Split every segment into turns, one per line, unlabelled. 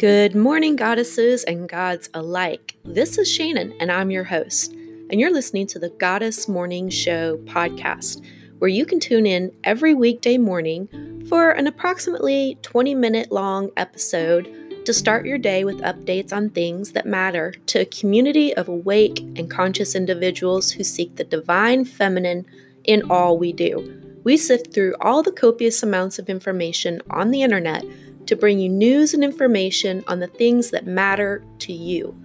Good morning, goddesses and gods alike. This is Shannon, and I'm your host. And you're listening to the Goddess Morning Show podcast, where you can tune in every weekday morning for an approximately 20 minute long episode to start your day with updates on things that matter to a community of awake and conscious individuals who seek the divine feminine in all we do. We sift through all the copious amounts of information on the internet to bring you news and information on the things that matter to you.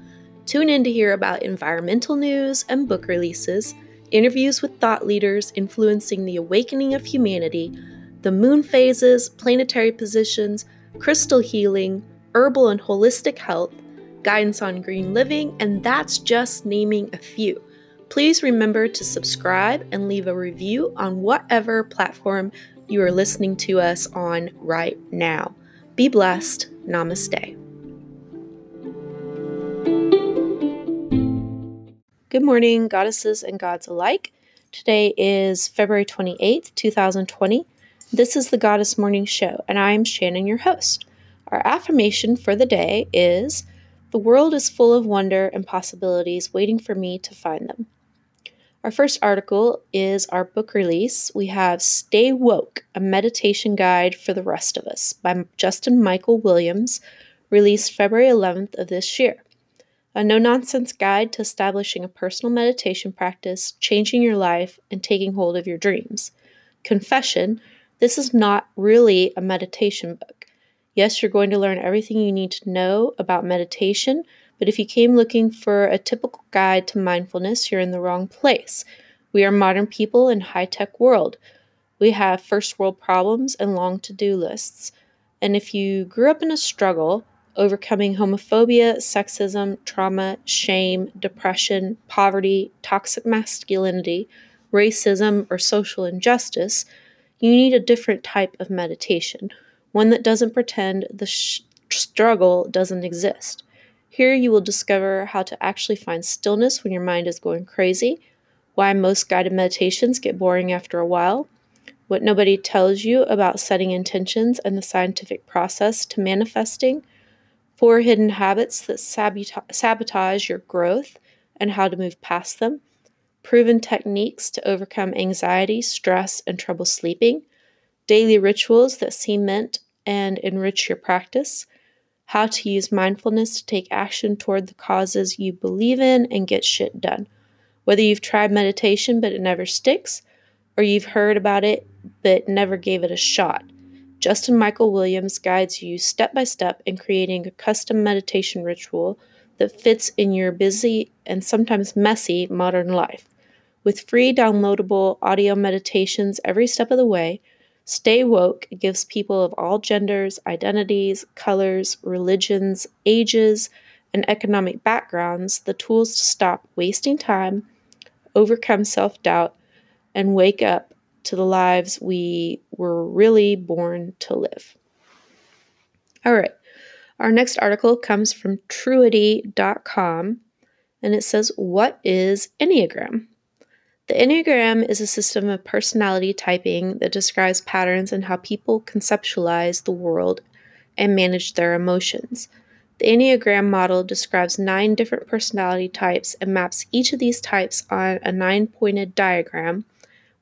Tune in to hear about environmental news and book releases, interviews with thought leaders influencing the awakening of humanity, the moon phases, planetary positions, crystal healing, herbal and holistic health, guidance on green living, and that's just naming a few. Please remember to subscribe and leave a review on whatever platform you are listening to us on right now. Be blessed. Namaste. Good morning, goddesses and gods alike. Today is February 28th, 2020. This is the Goddess Morning Show, and I am Shannon, your host. Our affirmation for the day is The world is full of wonder and possibilities waiting for me to find them. Our first article is our book release. We have Stay Woke, a meditation guide for the rest of us by Justin Michael Williams, released February 11th of this year. A no nonsense guide to establishing a personal meditation practice, changing your life, and taking hold of your dreams. Confession this is not really a meditation book. Yes, you're going to learn everything you need to know about meditation but if you came looking for a typical guide to mindfulness, you're in the wrong place. We are modern people in high-tech world. We have first world problems and long to-do lists. And if you grew up in a struggle, overcoming homophobia, sexism, trauma, shame, depression, poverty, toxic masculinity, racism, or social injustice, you need a different type of meditation, one that doesn't pretend the sh- struggle doesn't exist. Here you will discover how to actually find stillness when your mind is going crazy, why most guided meditations get boring after a while, what nobody tells you about setting intentions and the scientific process to manifesting, four hidden habits that sabotage your growth and how to move past them, proven techniques to overcome anxiety, stress, and trouble sleeping, daily rituals that cement and enrich your practice how to use mindfulness to take action toward the causes you believe in and get shit done. Whether you've tried meditation but it never sticks, or you've heard about it but never gave it a shot, Justin Michael Williams guides you step by step in creating a custom meditation ritual that fits in your busy and sometimes messy modern life. With free downloadable audio meditations every step of the way, Stay Woke gives people of all genders, identities, colors, religions, ages, and economic backgrounds the tools to stop wasting time, overcome self doubt, and wake up to the lives we were really born to live. All right, our next article comes from truity.com and it says, What is Enneagram? The Enneagram is a system of personality typing that describes patterns in how people conceptualize the world and manage their emotions. The Enneagram model describes nine different personality types and maps each of these types on a nine pointed diagram,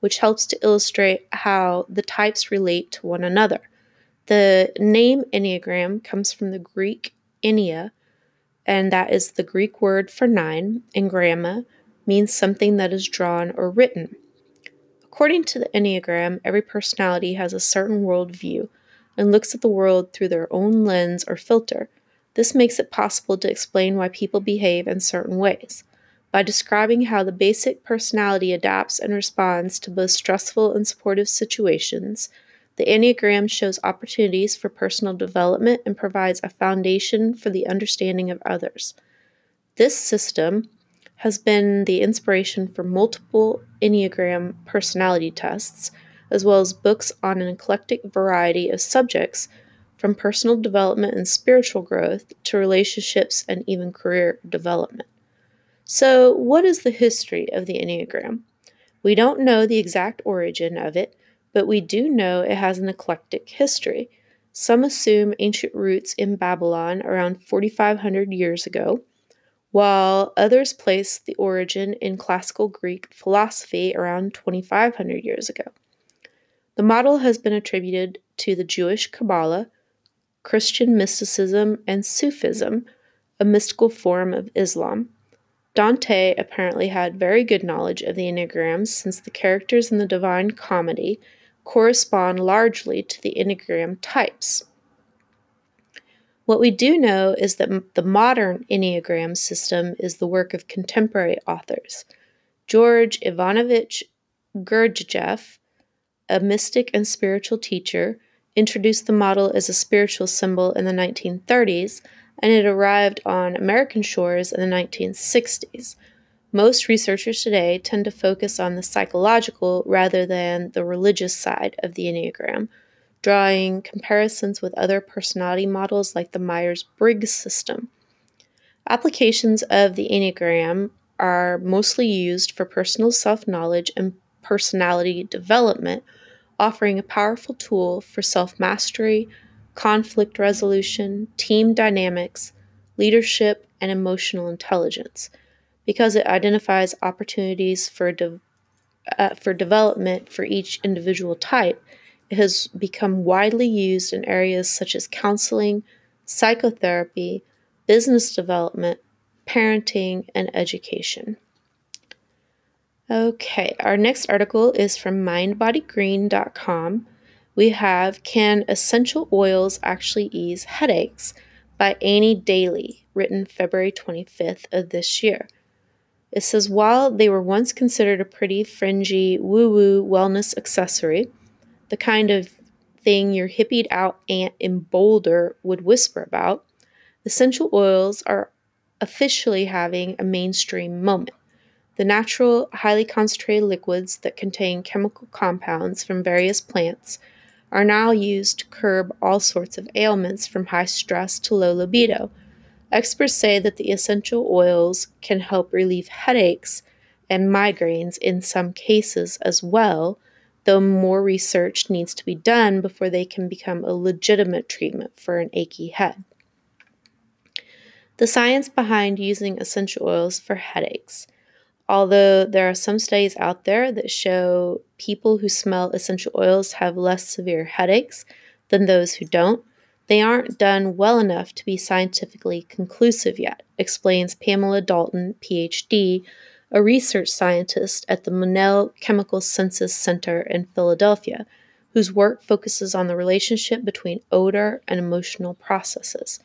which helps to illustrate how the types relate to one another. The name Enneagram comes from the Greek ennea, and that is the Greek word for nine, and gramma, means something that is drawn or written. According to the Enneagram, every personality has a certain worldview and looks at the world through their own lens or filter. This makes it possible to explain why people behave in certain ways. By describing how the basic personality adapts and responds to both stressful and supportive situations, the Enneagram shows opportunities for personal development and provides a foundation for the understanding of others. This system has been the inspiration for multiple Enneagram personality tests, as well as books on an eclectic variety of subjects from personal development and spiritual growth to relationships and even career development. So, what is the history of the Enneagram? We don't know the exact origin of it, but we do know it has an eclectic history. Some assume ancient roots in Babylon around 4,500 years ago, while others place the origin in classical Greek philosophy around 2,500 years ago. The model has been attributed to the Jewish Kabbalah, Christian mysticism, and Sufism, a mystical form of Islam. Dante apparently had very good knowledge of the Enneagrams since the characters in the Divine Comedy correspond largely to the Enneagram types. What we do know is that the modern Enneagram system is the work of contemporary authors. George Ivanovich Gurdjieff, a mystic and spiritual teacher, introduced the model as a spiritual symbol in the 1930s, and it arrived on American shores in the 1960s. Most researchers today tend to focus on the psychological rather than the religious side of the Enneagram, drawing comparisons with other personality models like the Myers Briggs system. Applications of the Enneagram are mostly used for personal self knowledge and personality development, offering a powerful tool for self mastery, conflict resolution, team dynamics, leadership, and emotional intelligence because it identifies opportunities for, de- uh, for development for each individual type, has become widely used in areas such as counseling, psychotherapy, business development, parenting, and education. Okay, our next article is from mindbodygreen.com. We have Can Essential Oils Actually Ease Headaches by Annie Daly, written February 25th of this year. It says while they were once considered a pretty fringy woo woo wellness accessory, the kind of thing your hippied out aunt in Boulder would whisper about, essential oils are officially having a mainstream moment. The natural, highly concentrated liquids that contain chemical compounds from various plants are now used to curb all sorts of ailments from high stress to low libido Experts say that the essential oils can help relieve headaches and migraines in some cases as well, though more research needs to be done before they can become a legitimate treatment for an achy head. The science behind using essential oils for headaches. Although there are some studies out there that show people who smell essential oils have less severe headaches than those who don't, they aren't done well enough to be scientifically conclusive yet, explains Pamela Dalton, PhD, a research scientist at the Monell Chemical Senses Center in Philadelphia, whose work focuses on the relationship between odor and emotional processes.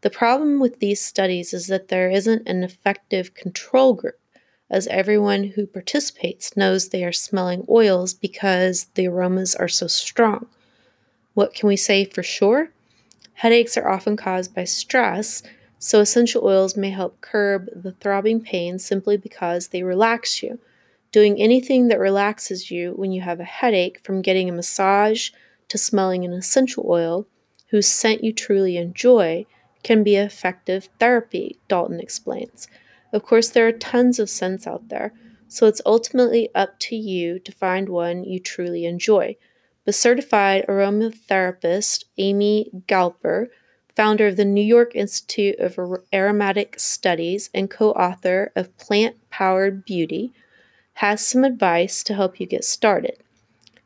The problem with these studies is that there isn't an effective control group, as everyone who participates knows they are smelling oils because the aromas are so strong. What can we say for sure? Headaches are often caused by stress, so essential oils may help curb the throbbing pain simply because they relax you. Doing anything that relaxes you when you have a headache, from getting a massage to smelling an essential oil, whose scent you truly enjoy, can be effective therapy, Dalton explains. Of course, there are tons of scents out there, so it's ultimately up to you to find one you truly enjoy. The certified aromatherapist Amy Galper, founder of the New York Institute of Aromatic Studies and co author of Plant Powered Beauty, has some advice to help you get started.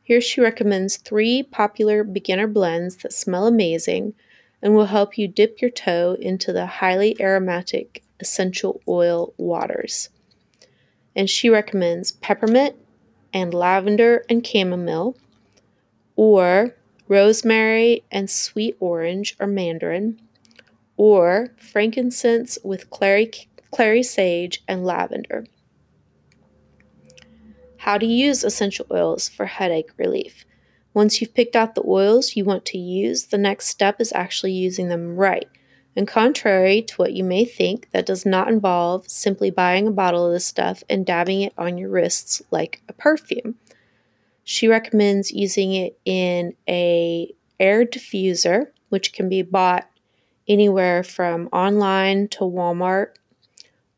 Here she recommends three popular beginner blends that smell amazing and will help you dip your toe into the highly aromatic essential oil waters. And she recommends peppermint and lavender and chamomile or rosemary and sweet orange or mandarin, or frankincense with clary, clary sage and lavender. How to use essential oils for headache relief. Once you've picked out the oils you want to use, the next step is actually using them right. And contrary to what you may think, that does not involve simply buying a bottle of this stuff and dabbing it on your wrists like a perfume. She recommends using it in a air diffuser, which can be bought anywhere from online to Walmart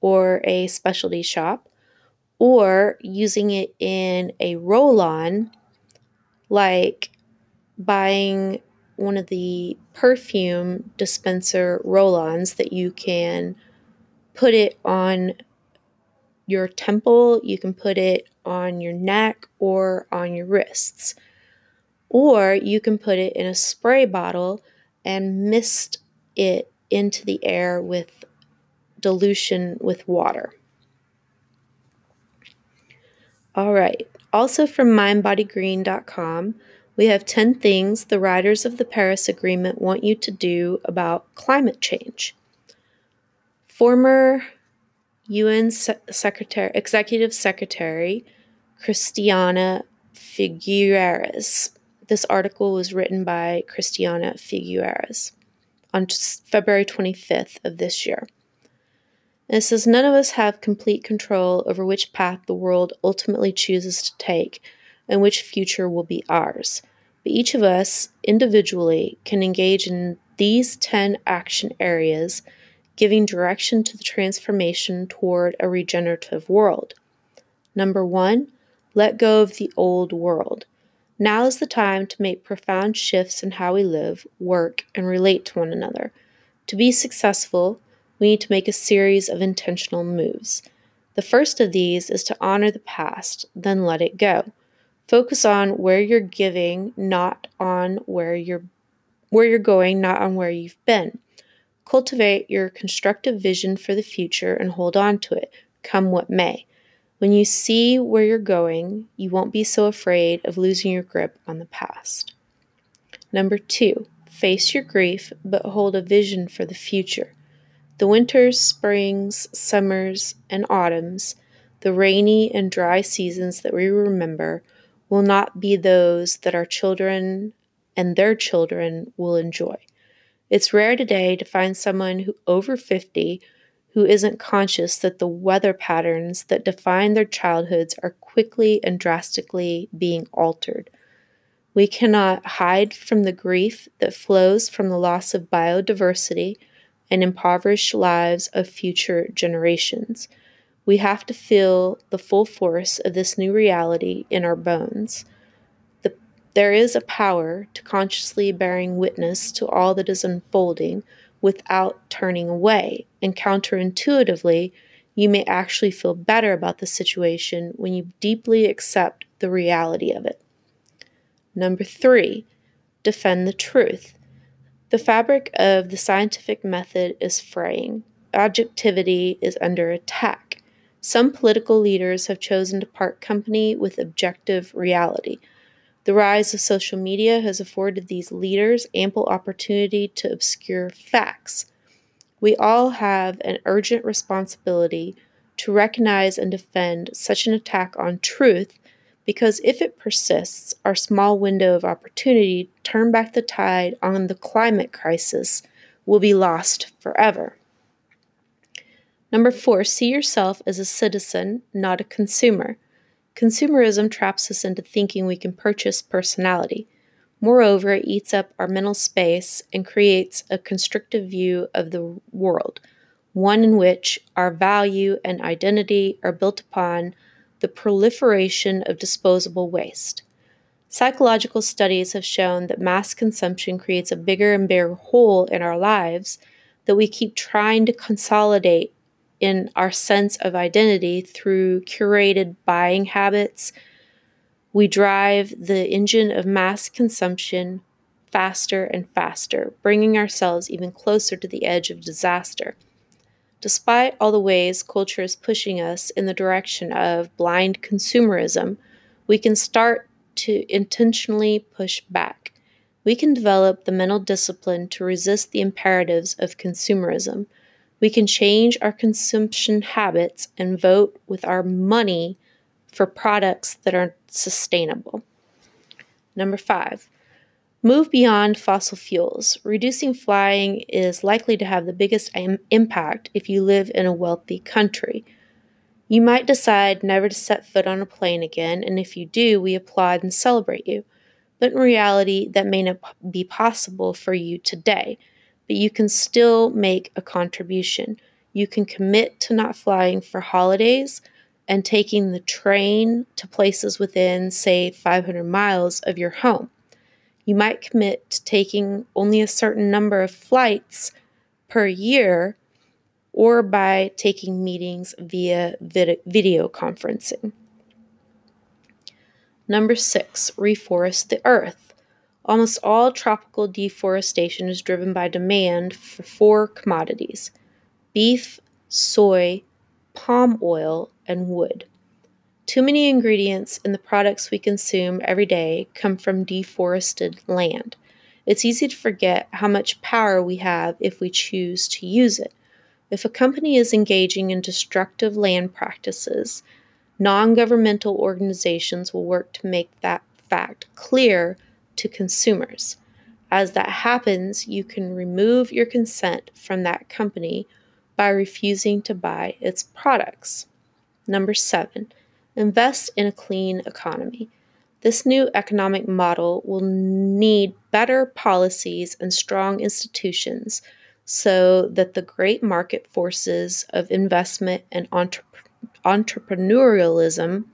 or a specialty shop, or using it in a roll on, like buying one of the perfume dispenser roll ons that you can put it on your temple, you can put it on your neck or on your wrists. Or you can put it in a spray bottle and mist it into the air with dilution with water. All right. Also from mindbodygreen.com, we have 10 things the writers of the Paris Agreement want you to do about climate change. Former UN Secretary, Executive Secretary Christiana Figueres. This article was written by Christiana Figueres on February 25th of this year. And it says none of us have complete control over which path the world ultimately chooses to take and which future will be ours. But each of us individually can engage in these 10 action areas, giving direction to the transformation toward a regenerative world. Number one, let go of the old world. Now is the time to make profound shifts in how we live, work, and relate to one another. To be successful, we need to make a series of intentional moves. The first of these is to honor the past, then let it go. Focus on where you're giving, not on where you're where you're going, not on where you've been. Cultivate your constructive vision for the future and hold on to it, come what may. When you see where you're going, you won't be so afraid of losing your grip on the past. Number two, face your grief, but hold a vision for the future. The winters, springs, summers, and autumns, the rainy and dry seasons that we remember, will not be those that our children and their children will enjoy. It's rare today to find someone who over 50 who isn't conscious that the weather patterns that define their childhoods are quickly and drastically being altered. We cannot hide from the grief that flows from the loss of biodiversity and impoverished lives of future generations. We have to feel the full force of this new reality in our bones. The, there is a power to consciously bearing witness to all that is unfolding without turning away, and counterintuitively, you may actually feel better about the situation when you deeply accept the reality of it. Number three, defend the truth. The fabric of the scientific method is fraying. Objectivity is under attack. Some political leaders have chosen to part company with objective reality. The rise of social media has afforded these leaders ample opportunity to obscure facts. We all have an urgent responsibility to recognize and defend such an attack on truth because if it persists, our small window of opportunity to turn back the tide on the climate crisis will be lost forever. Number four, see yourself as a citizen, not a consumer. Consumerism traps us into thinking we can purchase personality. Moreover, it eats up our mental space and creates a constrictive view of the world, one in which our value and identity are built upon the proliferation of disposable waste. Psychological studies have shown that mass consumption creates a bigger and bigger hole in our lives that we keep trying to consolidate in our sense of identity through curated buying habits. We drive the engine of mass consumption faster and faster, bringing ourselves even closer to the edge of disaster. Despite all the ways culture is pushing us in the direction of blind consumerism, we can start to intentionally push back. We can develop the mental discipline to resist the imperatives of consumerism. We can change our consumption habits and vote with our money for products that are sustainable. Number five, Move beyond fossil fuels. Reducing flying is likely to have the biggest Im- impact if you live in a wealthy country. You might decide never to set foot on a plane again, and if you do, we applaud and celebrate you. But in reality, that may not be possible for you today. But you can still make a contribution. You can commit to not flying for holidays and taking the train to places within, say, 500 miles of your home. You might commit to taking only a certain number of flights per year or by taking meetings via vid- video conferencing. Number six, reforest the earth. Almost all tropical deforestation is driven by demand for four commodities beef, soy, palm oil, and wood. Too many ingredients in the products we consume every day come from deforested land. It's easy to forget how much power we have if we choose to use it. If a company is engaging in destructive land practices, non governmental organizations will work to make that fact clear to consumers. As that happens, you can remove your consent from that company by refusing to buy its products. Number seven, invest in a clean economy. This new economic model will need better policies and strong institutions so that the great market forces of investment and entre- entrepreneurialism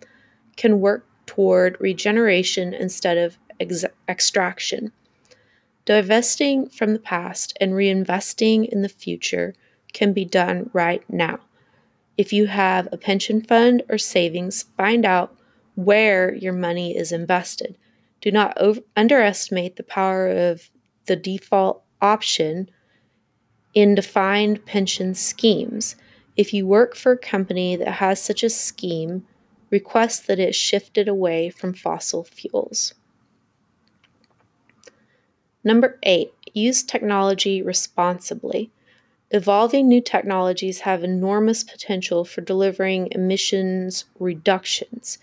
can work toward regeneration instead of ex- extraction. Divesting from the past and reinvesting in the future can be done right now. If you have a pension fund or savings, find out where your money is invested. Do not over- underestimate the power of the default option in defined pension schemes. If you work for a company that has such a scheme, request that it shifted away from fossil fuels. Number eight, use technology responsibly. Evolving new technologies have enormous potential for delivering emissions reductions.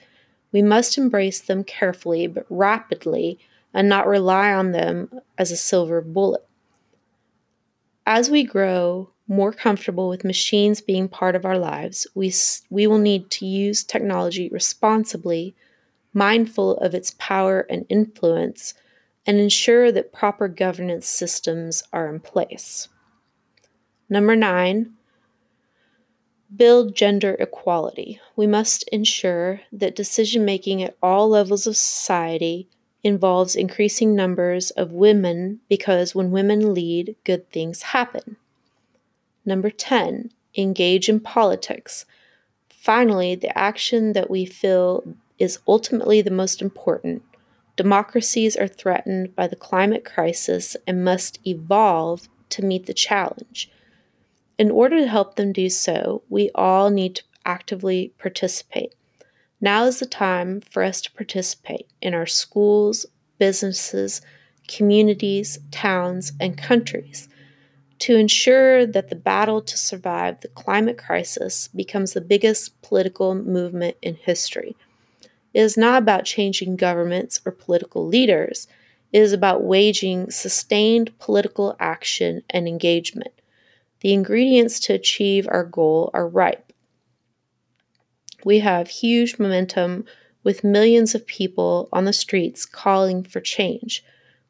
We must embrace them carefully but rapidly and not rely on them as a silver bullet. As we grow more comfortable with machines being part of our lives, we, we will need to use technology responsibly, mindful of its power and influence, and ensure that proper governance systems are in place. Number nine, build gender equality. We must ensure that decision making at all levels of society involves increasing numbers of women because when women lead, good things happen. Number 10, engage in politics. Finally, the action that we feel is ultimately the most important. Democracies are threatened by the climate crisis and must evolve to meet the challenge. In order to help them do so, we all need to actively participate. Now is the time for us to participate in our schools, businesses, communities, towns, and countries to ensure that the battle to survive the climate crisis becomes the biggest political movement in history. It is not about changing governments or political leaders, it is about waging sustained political action and engagement. The ingredients to achieve our goal are ripe we have huge momentum with millions of people on the streets calling for change.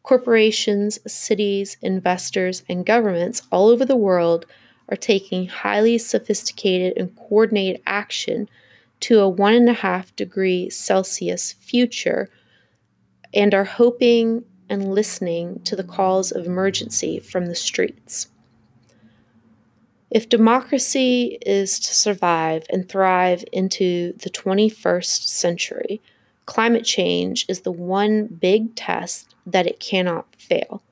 Corporations, cities, investors, and governments all over the world are taking highly sophisticated and coordinated action to a one and a half degree Celsius future and are hoping and listening to the calls of emergency from the streets. If democracy is to survive and thrive into the 21st century, climate change is the one big test that it cannot fail.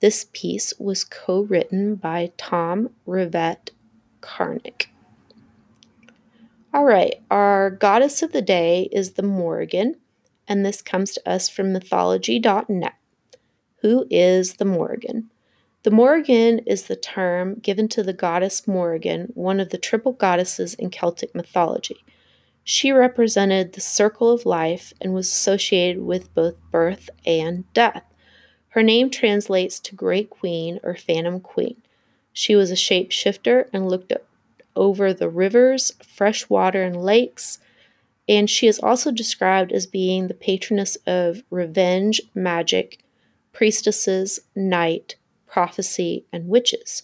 This piece was co written by Tom Rivett Carnac. All right, our goddess of the day is the Morrigan, and this comes to us from mythology.net. Who is the Morrigan? The Morrigan is the term given to the goddess Morrigan, one of the triple goddesses in Celtic mythology. She represented the circle of life and was associated with both birth and death. Her name translates to Great Queen or Phantom Queen. She was a shapeshifter and looked over the rivers, fresh water, and lakes. And she is also described as being the patroness of revenge, magic, priestesses, night, prophecy, and witches.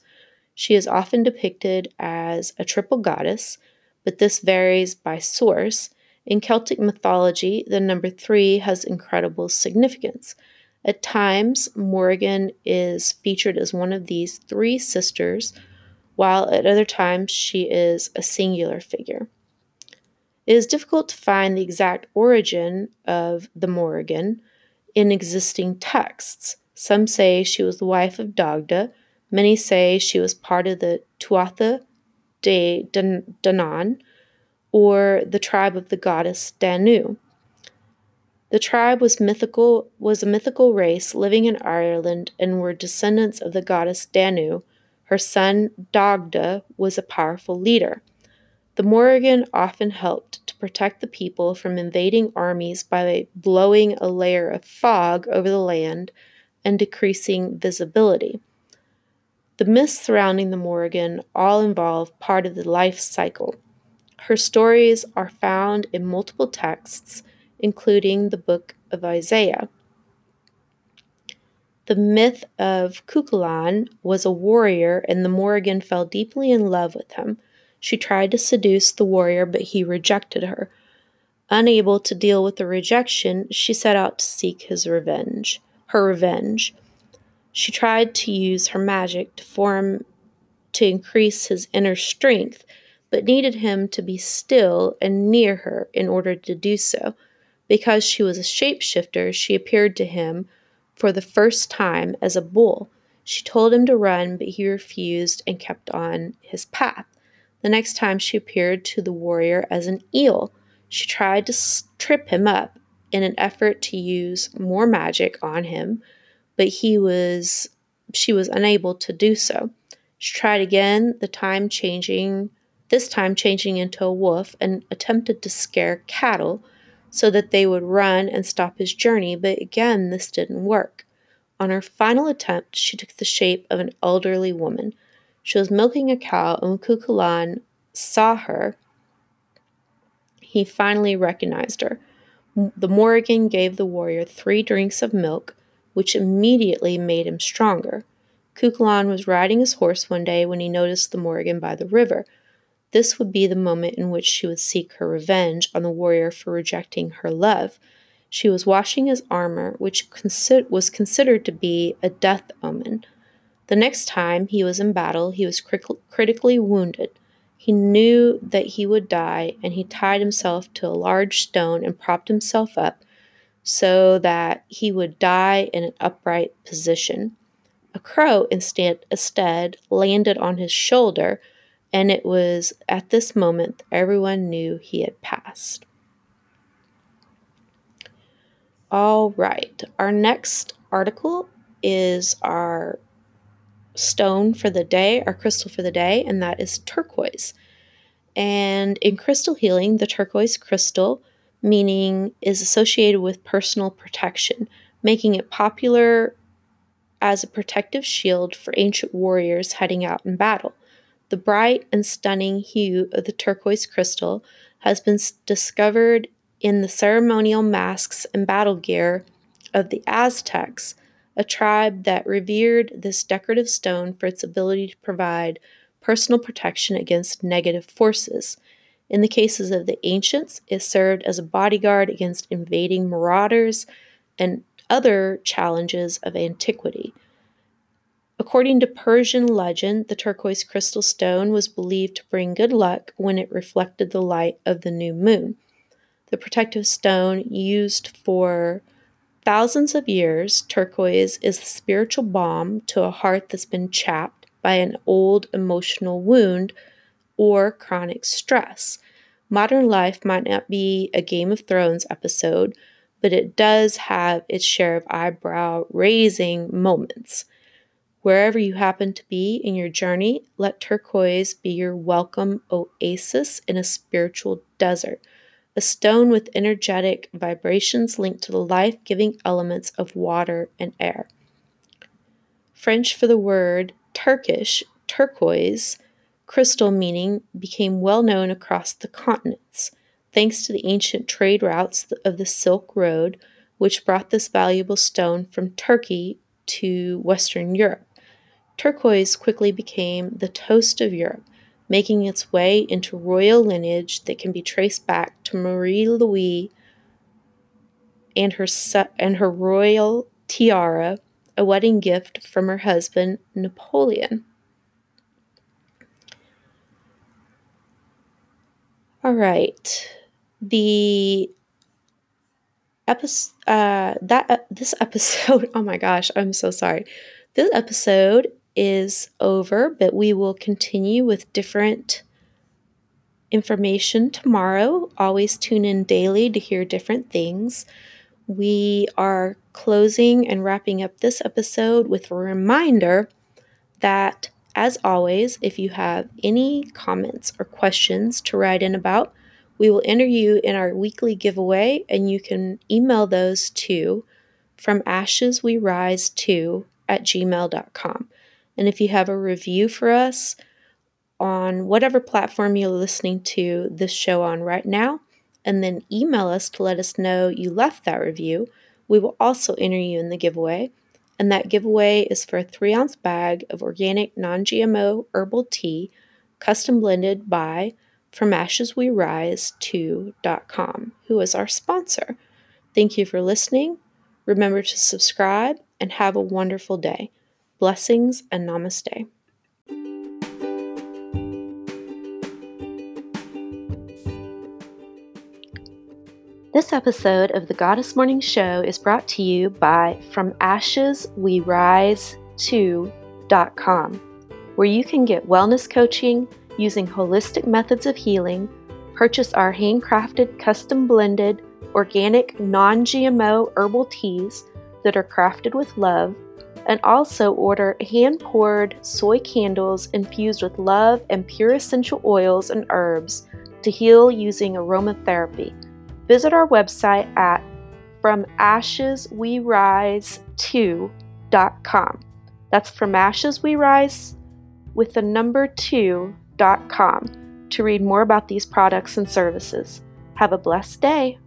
She is often depicted as a triple goddess, but this varies by source. In Celtic mythology, the number three has incredible significance. At times, Morrigan is featured as one of these three sisters, while at other times she is a singular figure. It is difficult to find the exact origin of the Morrigan in existing texts. Some say she was the wife of Dagda, many say she was part of the Tuatha de Danann, or the tribe of the goddess Danu. The tribe was mythical was a mythical race living in Ireland and were descendants of the goddess Danu. Her son Dagda was a powerful leader. The Morrigan often helped to protect the people from invading armies by blowing a layer of fog over the land and decreasing visibility. The myths surrounding the Morrigan all involve part of the life cycle. Her stories are found in multiple texts including the book of Isaiah. The myth of Cuchulainn was a warrior, and the Morrigan fell deeply in love with him. She tried to seduce the warrior, but he rejected her. Unable to deal with the rejection, she set out to seek his revenge. Her revenge. She tried to use her magic to form to increase his inner strength, but needed him to be still and near her in order to do so. Because she was a shapeshifter, she appeared to him for the first time as a bull. She told him to run, but he refused and kept on his path. The next time she appeared to the warrior as an eel. She tried to trip him up in an effort to use more magic on him, but he was she was unable to do so. She tried again, the time changing this time changing into a wolf and attempted to scare cattle, so that they would run and stop his journey, but again this didn't work. On her final attempt, she took the shape of an elderly woman. She was milking a cow, and when Cuchulainn saw her, he finally recognized her. The Morrigan gave the warrior three drinks of milk, which immediately made him stronger. Cuchulainn was riding his horse one day when he noticed the Morrigan by the river. This would be the moment in which she would seek her revenge on the warrior for rejecting her love. She was washing his armor, which consi- was considered to be a death omen. The next time he was in battle, he was critically wounded. He knew that he would die, and he tied himself to a large stone and propped himself up so that he would die in an upright position. A crow instead, instead landed on his shoulder and it was at this moment everyone knew he had passed. All right, our next article is our stone for the day, our crystal for the day, and that is turquoise. And in crystal healing, the turquoise crystal meaning is associated with personal protection, making it popular as a protective shield for ancient warriors heading out in battle. The bright and stunning hue of the turquoise crystal has been discovered in the ceremonial masks and battle gear of the Aztecs, a tribe that revered this decorative stone for its ability to provide personal protection against negative forces. In the cases of the ancients, it served as a bodyguard against invading marauders and other challenges of antiquity. According to Persian legend, the turquoise crystal stone was believed to bring good luck when it reflected the light of the new moon. The protective stone used for thousands of years, turquoise is the spiritual balm to a heart that's been chapped by an old emotional wound or chronic stress. Modern life might not be a Game of Thrones episode, but it does have its share of eyebrow raising moments. Wherever you happen to be in your journey, let turquoise be your welcome oasis in a spiritual desert, a stone with energetic vibrations linked to the life giving elements of water and air. French for the word Turkish, turquoise, crystal meaning, became well known across the continents, thanks to the ancient trade routes of the Silk Road, which brought this valuable stone from Turkey to Western Europe. Turquoise quickly became the toast of Europe, making its way into royal lineage that can be traced back to Marie Louise and her and her royal tiara, a wedding gift from her husband, Napoleon. All right. The episode uh that uh, this episode, oh my gosh, I'm so sorry. This episode is over, but we will continue with different information tomorrow. Always tune in daily to hear different things. We are closing and wrapping up this episode with a reminder that, as always, if you have any comments or questions to write in about, we will enter you in our weekly giveaway, and you can email those to from ashes we rise to at gmail.com. And if you have a review for us on whatever platform you're listening to this show on right now, and then email us to let us know you left that review, we will also enter you in the giveaway. And that giveaway is for a three ounce bag of organic non GMO herbal tea, custom blended by From Ashes We Rise to.com, who is our sponsor. Thank you for listening. Remember to subscribe and have a wonderful day. Blessings and namaste. This episode of the Goddess Morning Show is brought to you by From Ashes We Rise To.com, where you can get wellness coaching using holistic methods of healing, purchase our handcrafted, custom blended, organic, non GMO herbal teas that are crafted with love and also order hand poured soy candles infused with love and pure essential oils and herbs to heal using aromatherapy. Visit our website at fromasheswerise2.com. That's from ashes we rise with the number 2.com to read more about these products and services. Have a blessed day.